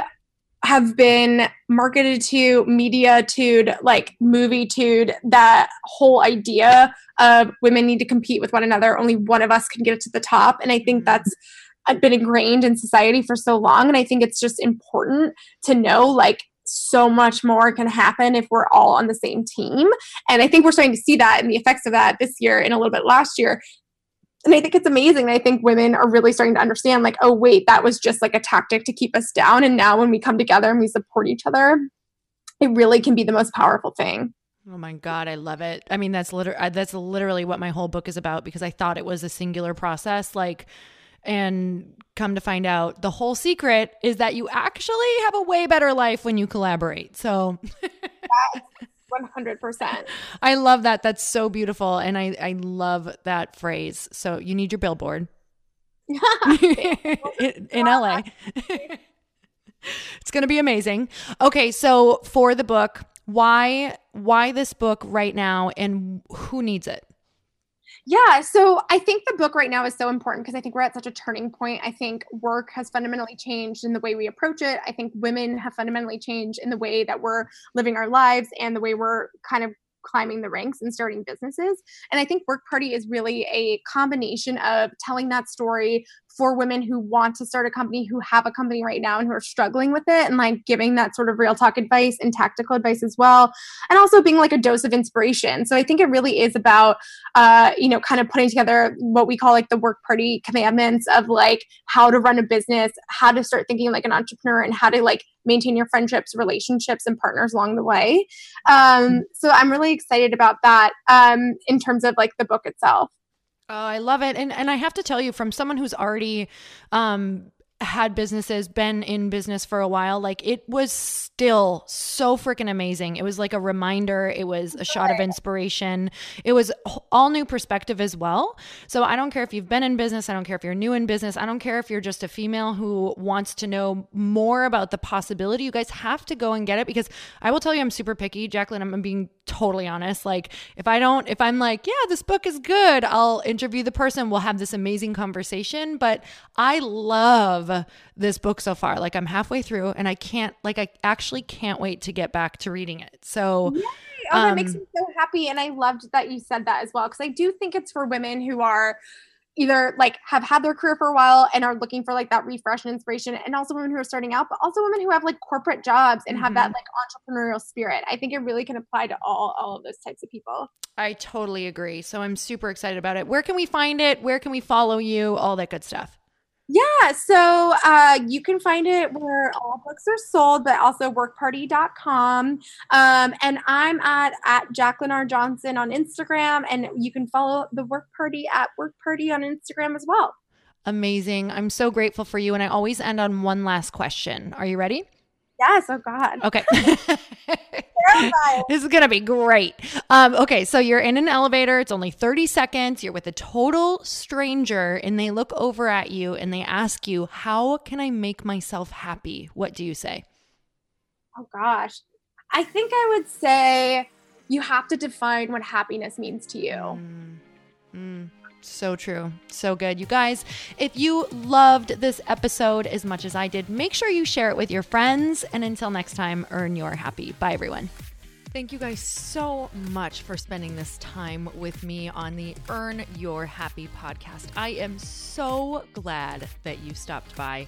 have been marketed to, media to, like movie to that whole idea of women need to compete with one another. Only one of us can get it to the top. And I think that's uh, been ingrained in society for so long. And I think it's just important to know, like, so much more can happen if we're all on the same team. And I think we're starting to see that and the effects of that this year and a little bit last year and I think it's amazing. I think women are really starting to understand, like, oh, wait, that was just like a tactic to keep us down. And now when we come together and we support each other, it really can be the most powerful thing. Oh my god, I love it. I mean, that's literally that's literally what my whole book is about because I thought it was a singular process, like, and come to find out, the whole secret is that you actually have a way better life when you collaborate. So. 100%. I love that. That's so beautiful. And I, I love that phrase. So you need your billboard in, in LA. it's going to be amazing. Okay. So for the book, why, why this book right now and who needs it? Yeah, so I think the book right now is so important because I think we're at such a turning point. I think work has fundamentally changed in the way we approach it. I think women have fundamentally changed in the way that we're living our lives and the way we're kind of climbing the ranks and starting businesses. And I think Work Party is really a combination of telling that story for women who want to start a company, who have a company right now and who are struggling with it, and like giving that sort of real talk advice and tactical advice as well. And also being like a dose of inspiration. So I think it really is about, uh, you know, kind of putting together what we call like the work party commandments of like how to run a business, how to start thinking like an entrepreneur, and how to like maintain your friendships, relationships, and partners along the way. Um, so I'm really excited about that um, in terms of like the book itself. Oh, I love it. And and I have to tell you from someone who's already um had businesses, been in business for a while, like it was still so freaking amazing. It was like a reminder, it was a shot of inspiration. It was all new perspective as well. So I don't care if you've been in business, I don't care if you're new in business, I don't care if you're just a female who wants to know more about the possibility. You guys have to go and get it because I will tell you I'm super picky, Jaclyn. I'm being totally honest. Like if I don't if I'm like, yeah, this book is good, I'll interview the person, we'll have this amazing conversation, but I love this book so far. Like I'm halfway through and I can't like I actually can't wait to get back to reading it. So Yay. Oh, that um, makes me so happy. And I loved that you said that as well. Cause I do think it's for women who are either like have had their career for a while and are looking for like that refresh and inspiration and also women who are starting out but also women who have like corporate jobs and mm-hmm. have that mm-hmm. like entrepreneurial spirit. I think it really can apply to all all of those types of people. I totally agree. So i'm super excited about it. Where can we find it? Where can we follow you? All that good stuff yeah, so uh, you can find it where all books are sold, but also workparty.com. Um, and I'm at, at Jaclyn R. Johnson on Instagram, and you can follow the Work Party at Work Party on Instagram as well. amazing. I'm so grateful for you. And I always end on one last question. Are you ready? Yes. Oh, God. Okay. this is going to be great. Um, okay. So you're in an elevator. It's only 30 seconds. You're with a total stranger, and they look over at you and they ask you, How can I make myself happy? What do you say? Oh, gosh. I think I would say you have to define what happiness means to you. Mm. Mm. So true. So good. You guys, if you loved this episode as much as I did, make sure you share it with your friends. And until next time, earn your happy. Bye, everyone. Thank you guys so much for spending this time with me on the Earn Your Happy podcast. I am so glad that you stopped by.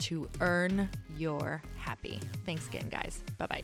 to earn your happy. Thanks again, guys. Bye bye.